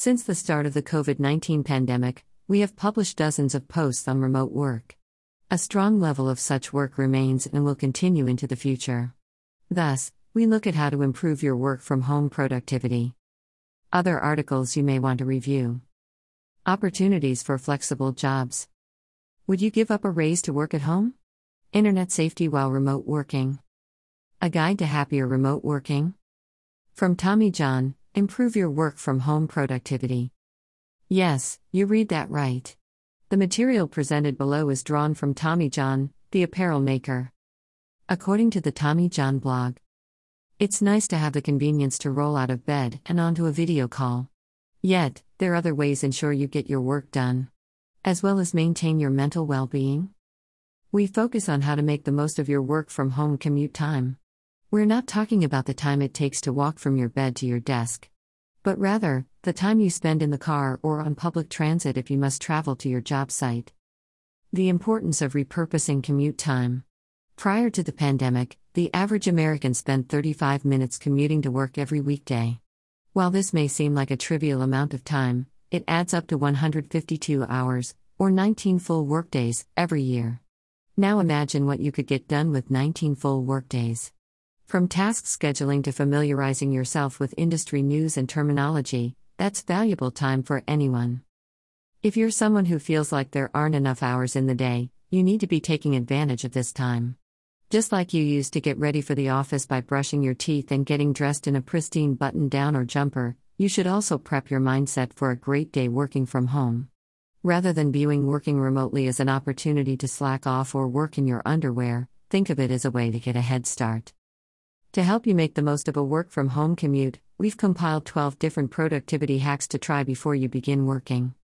Since the start of the COVID 19 pandemic, we have published dozens of posts on remote work. A strong level of such work remains and will continue into the future. Thus, we look at how to improve your work from home productivity. Other articles you may want to review Opportunities for flexible jobs. Would you give up a raise to work at home? Internet safety while remote working. A guide to happier remote working. From Tommy John Improve your work from home productivity. Yes, you read that right. The material presented below is drawn from Tommy John, the apparel maker. According to the Tommy John blog, it's nice to have the convenience to roll out of bed and onto a video call. Yet, there are other ways ensure you get your work done, as well as maintain your mental well being. We focus on how to make the most of your work from home commute time. We're not talking about the time it takes to walk from your bed to your desk, but rather, the time you spend in the car or on public transit if you must travel to your job site. The importance of repurposing commute time. Prior to the pandemic, the average American spent 35 minutes commuting to work every weekday. While this may seem like a trivial amount of time, it adds up to 152 hours, or 19 full workdays, every year. Now imagine what you could get done with 19 full workdays. From task scheduling to familiarizing yourself with industry news and terminology, that's valuable time for anyone. If you're someone who feels like there aren't enough hours in the day, you need to be taking advantage of this time. Just like you used to get ready for the office by brushing your teeth and getting dressed in a pristine button down or jumper, you should also prep your mindset for a great day working from home. Rather than viewing working remotely as an opportunity to slack off or work in your underwear, think of it as a way to get a head start. To help you make the most of a work from home commute, we've compiled 12 different productivity hacks to try before you begin working.